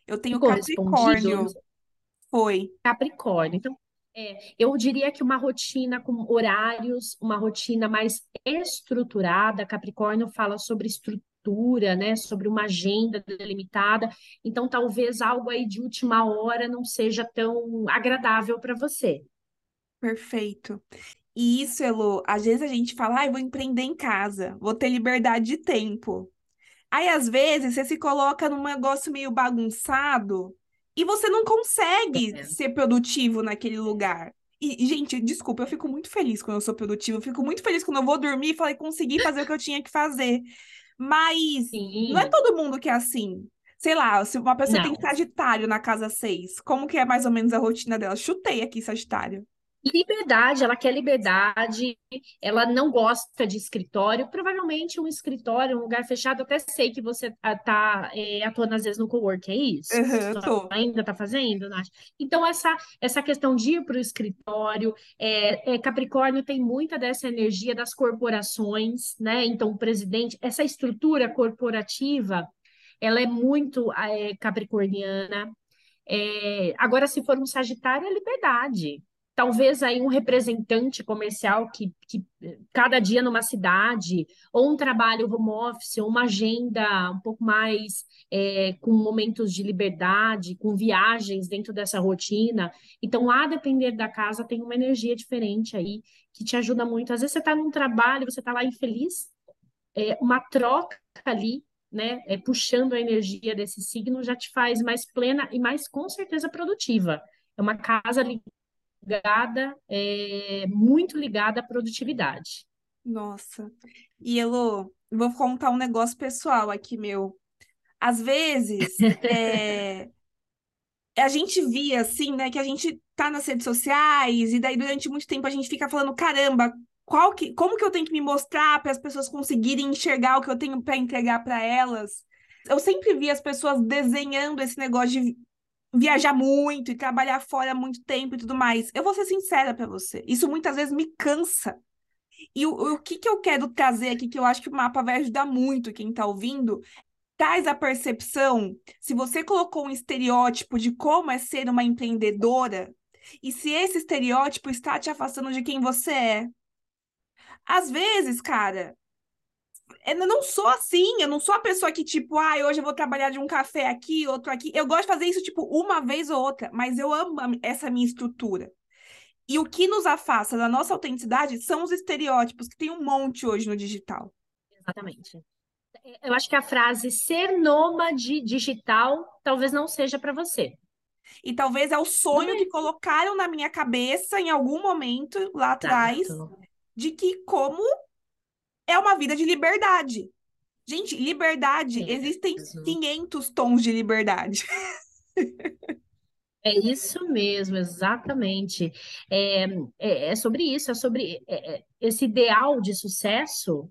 eu tenho? Capricórnio. Foi. Capricórnio. Então, é, eu diria que uma rotina com horários, uma rotina mais estruturada. Capricórnio fala sobre estrutura, né? Sobre uma agenda delimitada. Então, talvez algo aí de última hora não seja tão agradável para você. Perfeito. E isso, Elo, às vezes a gente fala, ai, vou empreender em casa, vou ter liberdade de tempo. Aí, às vezes, você se coloca num negócio meio bagunçado e você não consegue É. ser produtivo naquele lugar. E, gente, desculpa, eu fico muito feliz quando eu sou produtiva, eu fico muito feliz quando eu vou dormir e falei, consegui fazer o que eu tinha que fazer. Mas não é Sim, todo mundo que é assim. Sei lá, se uma pessoa tem não. Sagitário na casa 6, como que é mais ou menos a rotina dela? Chutei aqui, Sagitário. Liberdade, ela quer liberdade, ela não gosta de escritório. Provavelmente um escritório, um lugar fechado, até sei que você está atuando às vezes no cowork, é isso? Tô. Ainda está fazendo, Nath? Então, essa, essa questão de ir para o escritório, é, é, Capricórnio tem muita dessa energia das corporações, né? Então, o presidente, essa estrutura corporativa, ela é muito é, capricorniana. É, agora, se for um Sagitário, é liberdade. Talvez aí um representante comercial que, que cada dia numa cidade, ou um trabalho home office, ou uma agenda um pouco mais é, com momentos de liberdade, com viagens dentro dessa rotina. Então, a depender da casa, tem uma energia diferente aí que te ajuda muito. Às vezes você está num trabalho, você está lá infeliz, é, uma troca ali né, é, puxando a energia desse signo já te faz mais plena e mais com certeza produtiva. É uma casa ligada, é, muito ligada à produtividade. Nossa. E Elo, vou contar um negócio pessoal aqui meu. Às vezes, é, a gente via assim, né, que a gente tá nas redes sociais e daí durante muito tempo a gente fica falando, caramba, qual que, como que eu tenho que me mostrar para as pessoas conseguirem enxergar o que eu tenho para entregar para elas? Eu sempre vi as pessoas desenhando esse negócio de viajar muito e trabalhar fora muito tempo e tudo mais. Eu vou ser sincera para você, isso muitas vezes me cansa. E o, o que, que eu quero trazer aqui, que eu acho que o mapa vai ajudar muito quem está ouvindo, traz a percepção, se você colocou um estereótipo de como é ser uma empreendedora, e se esse estereótipo está te afastando de quem você é. Às vezes, cara, eu não sou assim, eu não sou a pessoa que, tipo, ah, hoje eu vou trabalhar de um café aqui, outro aqui. Eu gosto de fazer isso, tipo, uma vez ou outra, mas eu amo essa minha estrutura. E o que nos afasta da nossa autenticidade são os estereótipos, que tem um monte hoje no digital. Exatamente. Eu acho que a frase ser nômade digital talvez não seja para você. E talvez é o sonho que colocaram na minha cabeça em algum momento lá atrás, de que como é uma vida de liberdade. Gente, liberdade, é, existem 500 tons de liberdade. É isso mesmo, exatamente. É, é, é sobre isso, é sobre é, é, esse ideal de sucesso.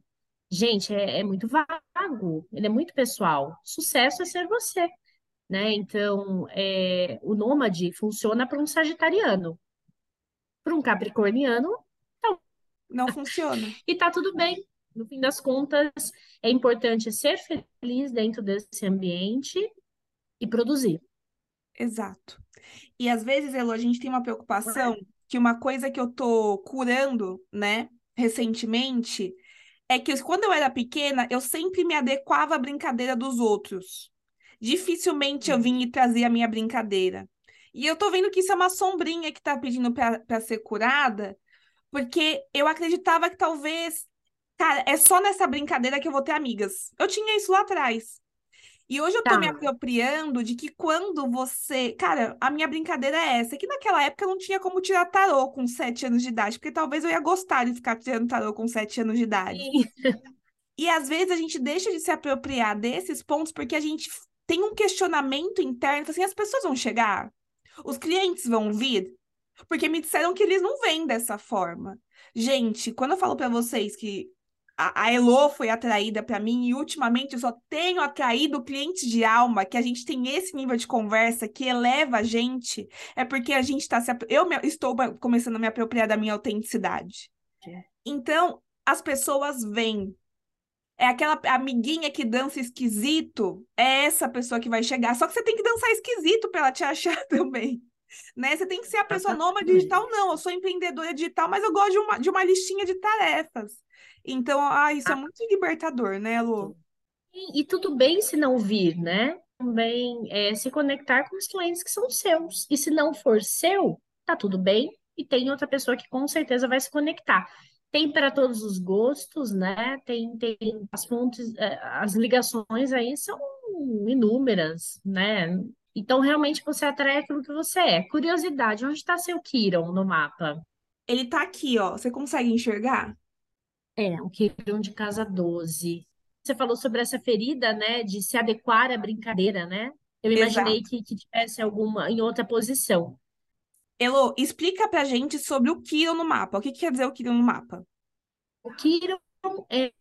Gente, é, é, muito vago, ele é muito pessoal. Sucesso é ser você, né? Então, é, o nômade funciona para um sagitariano, para um capricorniano, não. Não funciona. e tá tudo bem no fim das contas, é importante ser feliz dentro desse ambiente e produzir. Exato. E às vezes, Elo, a gente tem uma preocupação que uma coisa que eu tô curando, né, recentemente, é que quando eu era pequena, eu sempre me adequava à brincadeira dos outros. Dificilmente eu vim e trazia a minha brincadeira. E eu tô vendo que isso é uma sombrinha que tá pedindo para ser curada, porque eu acreditava que talvez Cara, é só nessa brincadeira que eu vou ter amigas. Eu tinha isso lá atrás. E hoje eu tô tá. me apropriando de que quando você. Cara, a minha brincadeira é essa, que naquela época eu não tinha como tirar tarô com sete anos de idade, porque talvez eu ia gostar de ficar tirando tarô com sete anos de idade. Sim. E às vezes a gente deixa de se apropriar desses pontos porque a gente tem um questionamento interno, assim, as pessoas vão chegar, os clientes vão vir, porque me disseram que eles não vêm dessa forma. Gente, quando eu falo para vocês que a, a Elo foi atraída para mim e ultimamente eu só tenho atraído clientes de alma, que a gente tem esse nível de conversa que eleva a gente, é porque a gente está se. Eu me, estou começando a me apropriar da minha autenticidade. É. Então, as pessoas vêm. É aquela amiguinha que dança esquisito, é essa pessoa que vai chegar. Só que você tem que dançar esquisito para ela te achar também. Né? Você tem que ser a pessoa nômade digital, não. Eu sou empreendedora digital, mas eu gosto de uma, de uma listinha de tarefas. Então, ah, isso é ah. muito libertador, né, Lu? E, e tudo bem se não vir, né? Também é, se conectar com os clientes que são seus. E se não for seu, tá tudo bem. E tem outra pessoa que com certeza vai se conectar. Tem para todos os gostos, né? Tem, tem as fontes, é, as ligações aí são inúmeras, né? Então, realmente, você atrai aquilo que você é. Curiosidade, onde está seu Kiron no mapa? Ele está aqui, ó. Você consegue enxergar? É, o Quirón de casa 12. Você falou sobre essa ferida, né, de se adequar à brincadeira, né? Eu imaginei que, que tivesse alguma em outra posição. Elo, explica pra gente sobre o Quirón no mapa. O que, que quer dizer o Quirón no mapa? O Quirón é,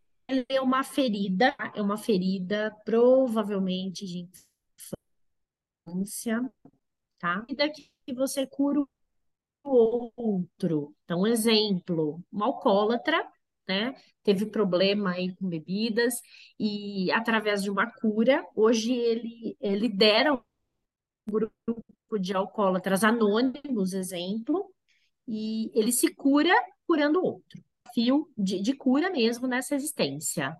é uma ferida, é uma ferida provavelmente de infância, tá? E daqui que você cura o outro. Então, exemplo, um alcoólatra né? Teve problema aí com bebidas e através de uma cura, hoje ele, lidera um grupo de alcoólatras anônimos, exemplo, e ele se cura curando outro. Fio de, de cura mesmo nessa existência.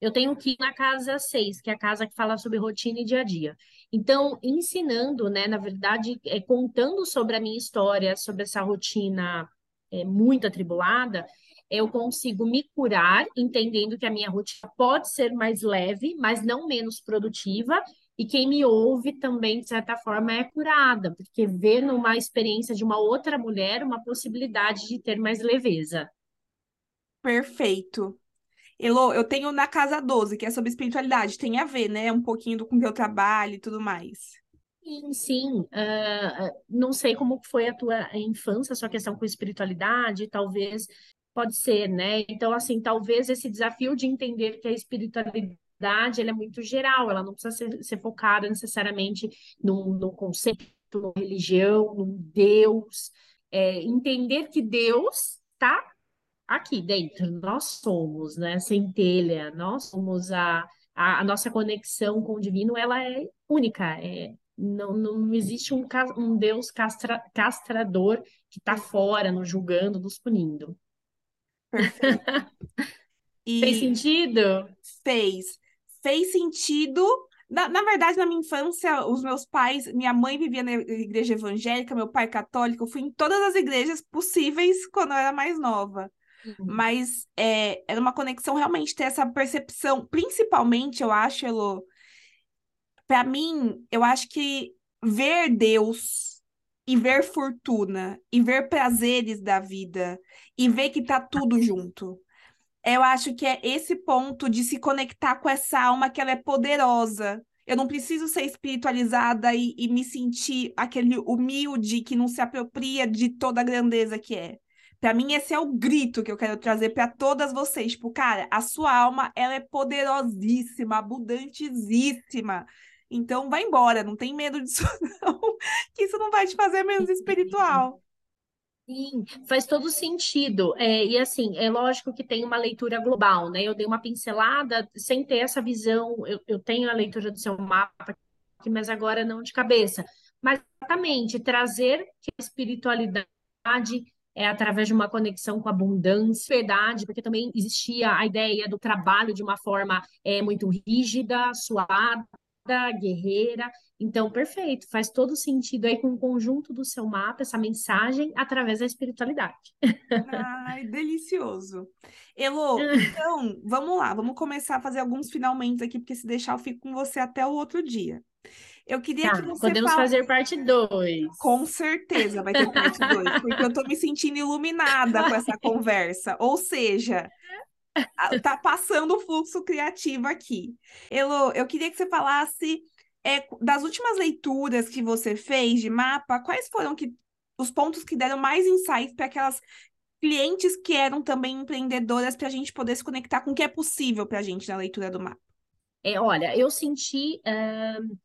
Eu tenho que ir na casa 6, que é a casa que fala sobre rotina e dia a dia. Então, ensinando, né, na verdade, é, contando sobre a minha história, sobre essa rotina é, muito atribulada, eu consigo me curar, entendendo que a minha rotina pode ser mais leve, mas não menos produtiva, e quem me ouve também, de certa forma, é curada, porque vê numa experiência de uma outra mulher uma possibilidade de ter mais leveza. Perfeito. Elo, eu tenho na Casa 12, que é sobre espiritualidade. Tem a ver, né? Um pouquinho do com que eu trabalho e tudo mais. Sim, sim. Uh, não sei como foi a tua infância, a sua questão com espiritualidade, talvez pode ser, né? Então, assim, talvez esse desafio de entender que a espiritualidade ela é muito geral, ela não precisa ser, ser focada necessariamente num, num conceito, numa religião, num Deus. É, entender que Deus está aqui dentro, nós somos, né, centelha, nós somos a, a, a nossa conexão com o divino, ela é única, é, não, não existe um, um Deus castra, castrador que está fora, nos julgando, nos punindo. Perfeito. E fez sentido? Fez. Fez sentido. Na, na verdade, na minha infância, os meus pais, minha mãe vivia na igreja evangélica, meu pai católico, eu fui em todas as igrejas possíveis quando eu era mais nova. Uhum. Mas é, era uma conexão realmente ter essa percepção, principalmente, eu acho, Elo, para mim, eu acho que ver Deus e ver fortuna e ver prazeres da vida e ver que tá tudo junto. Eu acho que é esse ponto de se conectar com essa alma que ela é poderosa. Eu não preciso ser espiritualizada e, e me sentir aquele humilde que não se apropria de toda a grandeza que é. Para mim, esse é o grito que eu quero trazer para todas vocês. Tipo, cara, a sua alma, ela é poderosíssima, abundantíssima. Então, vai embora, não tem medo disso, não, que isso não vai te fazer menos espiritual. Sim, faz todo sentido. É, e assim, é lógico que tem uma leitura global, né? Eu dei uma pincelada sem ter essa visão. Eu, eu tenho a leitura do seu mapa aqui, mas agora não de cabeça. Mas exatamente trazer que a espiritualidade é através de uma conexão com a abundância, verdade, porque também existia a ideia do trabalho de uma forma é, muito rígida, suada, guerreira. Então, perfeito, faz todo sentido aí com o conjunto do seu mapa, essa mensagem, através da espiritualidade. Ai, delicioso. Elo, então, vamos lá, vamos começar a fazer alguns finalmente aqui, porque se deixar eu fico com você até o outro dia. Eu queria tá, que você podemos falasse... fazer parte 2. Com certeza vai ter parte 2, porque eu tô me sentindo iluminada com essa conversa. Ou seja, tá passando o fluxo criativo aqui. Elo, eu queria que você falasse é, das últimas leituras que você fez de mapa, quais foram que, os pontos que deram mais insights para aquelas clientes que eram também empreendedoras para a gente poder se conectar com o que é possível para a gente na leitura do mapa? É, olha, eu senti uh,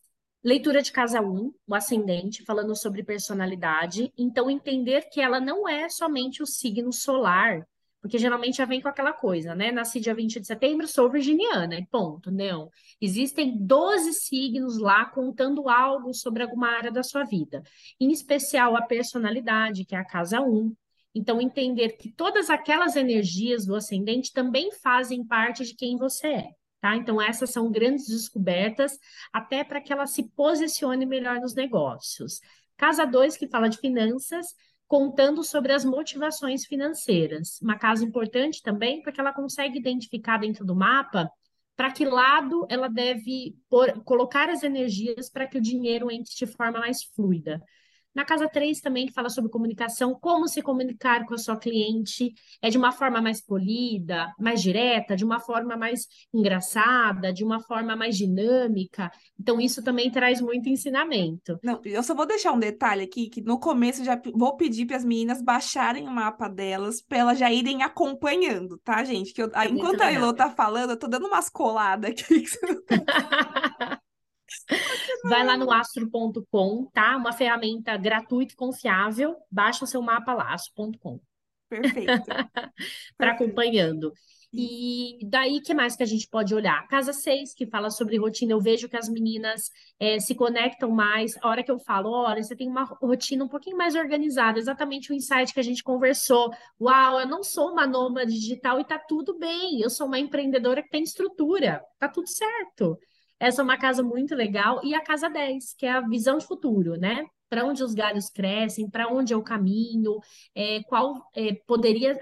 Leitura de casa 1, o ascendente, falando sobre personalidade. Então, entender que ela não é somente o signo solar, porque geralmente já vem com aquela coisa, né? Nasci dia 20 de setembro, sou virginiana, e ponto. Não. Existem 12 signos lá contando algo sobre alguma área da sua vida, em especial a personalidade, que é a casa 1. Então, entender que todas aquelas energias do ascendente também fazem parte de quem você é. Tá? Então, essas são grandes descobertas, até para que ela se posicione melhor nos negócios. Casa 2, que fala de finanças, contando sobre as motivações financeiras. Uma casa importante também, porque ela consegue identificar dentro do mapa para que lado ela deve colocar as energias para que o dinheiro entre de forma mais fluida. Na casa 3 também que fala sobre comunicação, como se comunicar com a sua cliente, é de uma forma mais polida, mais direta, de uma forma mais engraçada, de uma forma mais dinâmica. Então, isso também traz muito ensinamento. Não, eu só vou deixar um detalhe aqui, que no começo já vou pedir para as meninas baixarem o mapa delas, para elas já irem acompanhando, tá, gente? Que eu, é enquanto a Elô tá falando, eu tô dando umas coladas aqui. Vai lá no astro.com, tá? Uma ferramenta gratuita e confiável. Baixa o seu mapa lá, astro.com. Perfeito. para acompanhando. E daí, que mais que a gente pode olhar? Casa 6, que fala sobre rotina. Eu vejo que as meninas é, se conectam mais. A hora que eu falo, olha, você tem uma rotina um pouquinho mais organizada, exatamente o insight que a gente conversou. Uau, eu não sou uma nômade digital e tá tudo bem. Eu sou uma empreendedora que tem estrutura, tá tudo certo. Essa é uma casa muito legal. E a casa 10, que é a visão de futuro, né? para onde os galhos crescem, para onde é o caminho, é, qual é, poderia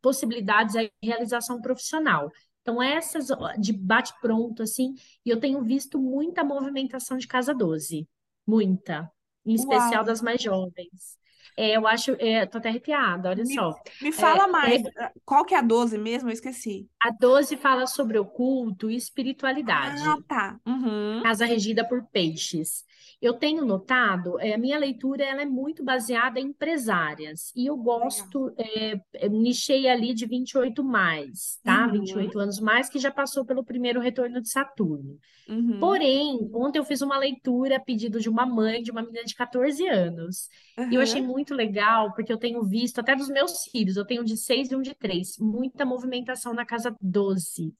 possibilidades de realização profissional. Então, essas de bate-pronto, assim, e eu tenho visto muita movimentação de Casa 12. Muita. Em especial Uau. das mais jovens. É, eu acho, é, tô até arrepiada, olha me, só. Me fala é, mais, é, qual que é a 12 mesmo? Eu esqueci. A 12 fala sobre oculto e espiritualidade. Ah, tá. Uhum. Casa regida por peixes. Eu tenho notado, é, a minha leitura ela é muito baseada em empresárias, e eu gosto, é, é, nichei ali de 28 mais, tá? Uhum. 28 anos mais, que já passou pelo primeiro retorno de Saturno. Uhum. Porém, ontem eu fiz uma leitura a pedido de uma mãe, de uma menina de 14 anos, e eu achei muito legal, porque eu tenho visto, até dos meus filhos, eu tenho um de 6 e um de 3, muita movimentação na casa 12.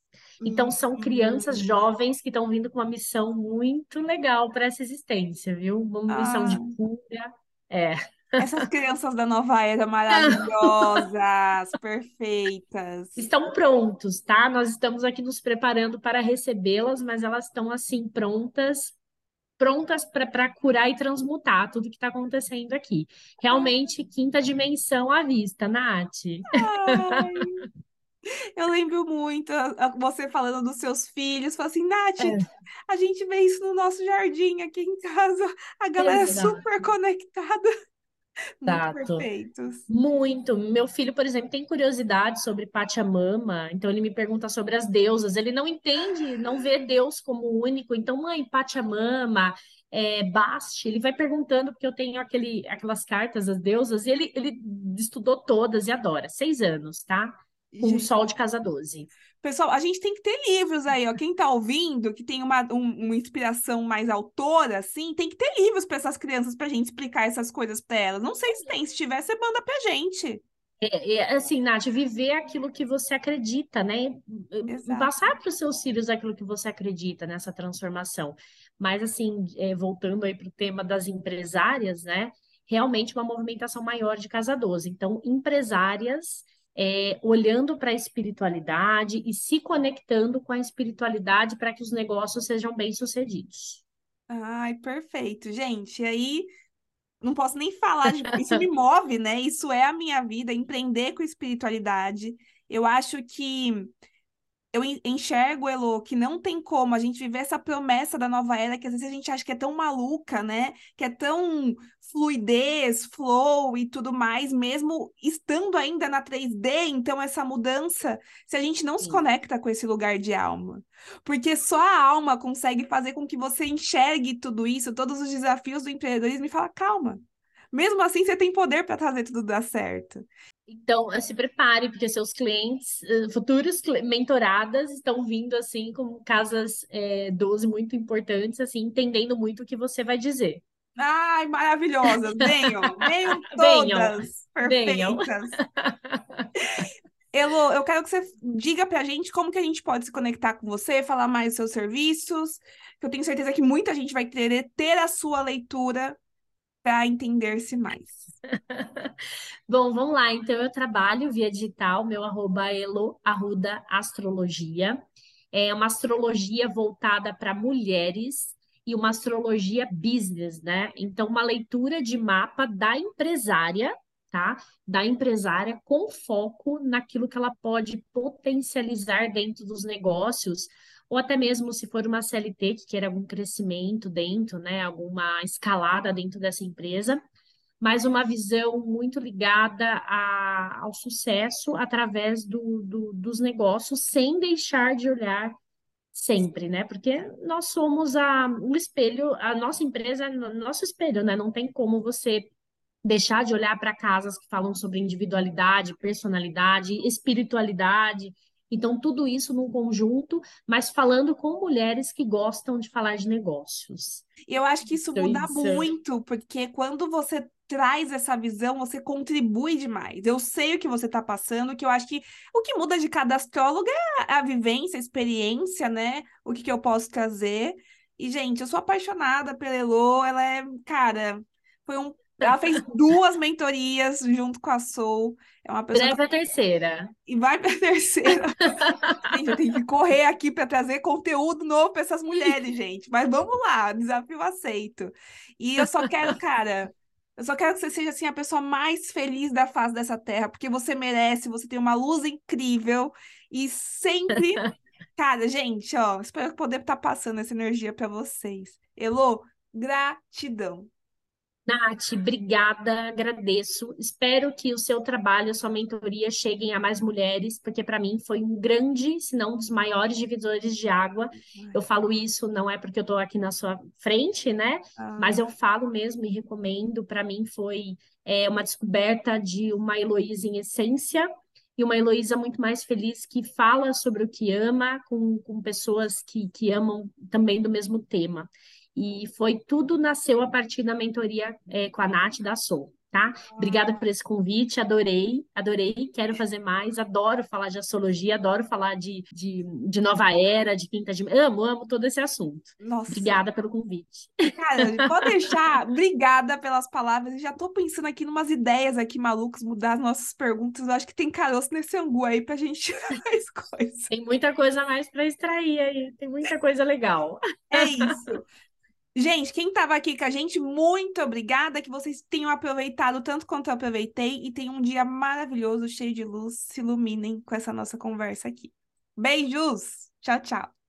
Então, são crianças jovens que estão vindo com uma missão muito legal para essa existência, viu? Uma missão de ah. cura. É. Essas crianças da nova era maravilhosas, perfeitas. Estão prontos, tá? Nós estamos aqui nos preparando para recebê-las, mas elas estão assim prontas, prontas para curar e transmutar tudo que está acontecendo aqui. Realmente, quinta dimensão à vista, Nath. Ai. Eu lembro muito você falando dos seus filhos, falou assim, Nath, é. a gente vê isso no nosso jardim aqui em casa, a galera é super conectada. Muito perfeitos. Muito. Meu filho, por exemplo, tem curiosidade sobre Pachamama, então ele me pergunta sobre as deusas. Ele não entende, não vê Deus como único. Então, mãe, Pachamama, é, Bast, ele vai perguntando, porque eu tenho aquele, aquelas cartas das deusas, e ele, ele estudou todas e adora. Seis anos, tá? com gente... Sol de Casa 12. Pessoal, a gente tem que ter livros aí, ó. Quem tá ouvindo, que tem uma, um, uma inspiração mais autora, assim, tem que ter livros para essas crianças pra gente explicar essas coisas para elas. Não sei se tem, se tiver, você manda pra gente. É, é, assim, Nath, viver aquilo que você acredita, né? Exato. Passar para os seus filhos aquilo que você acredita nessa transformação. Mas, assim, é, voltando aí para o tema das empresárias, né? Realmente uma movimentação maior de Casa 12. Então, empresárias é, olhando para a espiritualidade e se conectando com a espiritualidade para que os negócios sejam bem-sucedidos. Ai, perfeito, gente. Aí, não posso nem falar, de... isso me move, né? Isso é a minha vida, empreender com espiritualidade. Eu acho que eu enxergo, Elo, que não tem como a gente viver essa promessa da nova era que às vezes a gente acha que é tão maluca, né? Que é tão fluidez, flow e tudo mais, mesmo estando ainda na 3D, então essa mudança, se a gente não Sim. se conecta com esse lugar de alma. Porque só a alma consegue fazer com que você enxergue tudo isso, todos os desafios do empreendedorismo e fala, calma. Mesmo assim, você tem poder para fazer tudo dar certo. Então, se prepare, porque seus clientes, eh, futuros mentoradas, estão vindo assim com casas é, 12 muito importantes, assim, entendendo muito o que você vai dizer. Ai, maravilhosas! Venham, venham todas venham, perfeitas. Elo, eu quero que você diga pra gente como que a gente pode se conectar com você, falar mais dos seus serviços, que eu tenho certeza que muita gente vai querer ter a sua leitura para entender-se mais. Bom, vamos lá. Então, eu trabalho via digital, meu arroba é elo, arruda astrologia. É uma astrologia voltada para mulheres e uma astrologia business, né? Então, uma leitura de mapa da empresária, tá? Da empresária com foco naquilo que ela pode potencializar dentro dos negócios, ou até mesmo se for uma CLT que queira algum crescimento dentro, né? Alguma escalada dentro dessa empresa mas uma visão muito ligada a, ao sucesso através do, do, dos negócios, sem deixar de olhar sempre, né? Porque nós somos a, o espelho, a nossa empresa é nosso espelho, né? Não tem como você deixar de olhar para casas que falam sobre individualidade, personalidade, espiritualidade Então, tudo isso num conjunto, mas falando com mulheres que gostam de falar de negócios. Eu acho que isso Então, muda isso- muito, porque quando você traz essa visão, você contribui demais. Eu sei o que você está passando, que eu acho que o que muda de cada astróloga é a, vivência, a experiência, né? O que, que eu posso trazer. E, gente, eu sou apaixonada pela Elô, ela é, cara, foi um. Ela fez duas mentorias junto com a Soul. É uma pessoa Breve a terceira. e vai pra terceira. Gente, eu tenho que correr aqui para trazer conteúdo novo para essas mulheres, gente. Mas vamos lá, desafio aceito. E eu só quero, cara, eu só quero que você seja assim a pessoa mais feliz da face dessa terra, porque você merece, você tem uma luz incrível e sempre, cara, gente, ó, espero poder estar passando essa energia para vocês. Elô, gratidão. Nath, obrigada, agradeço. Espero que o seu trabalho, a sua mentoria cheguem a mais mulheres, porque para mim foi um grande, se não um dos maiores divisores de água. Eu falo isso não é porque eu estou aqui na sua frente, né? Mas eu falo mesmo e recomendo. Para mim foi é, uma descoberta de uma Heloísa em essência e uma Heloísa muito mais feliz que fala sobre o que ama com, com pessoas que, que amam também do mesmo tema. E foi tudo nasceu a partir da mentoria é, com a Nath da Soul, tá? Obrigada por esse convite, adorei, adorei, quero fazer mais, adoro falar de astrologia, adoro falar de, de, de nova era, de quinta de... Amo, amo todo esse assunto. Nossa. Obrigada pelo convite. Cara, pode deixar. Obrigada pelas palavras. Eu já tô pensando aqui numas ideias aqui malucas, mudar as nossas perguntas. Eu acho que tem caroço nesse angu aí pra gente tirar mais coisas. Tem muita coisa mais para extrair aí, tem muita coisa legal. É isso. Gente, quem estava aqui com a gente, muito obrigada. Que vocês tenham aproveitado tanto quanto eu aproveitei e tenham um dia maravilhoso, cheio de luz. Se iluminem com essa nossa conversa aqui. Beijos! Tchau, tchau.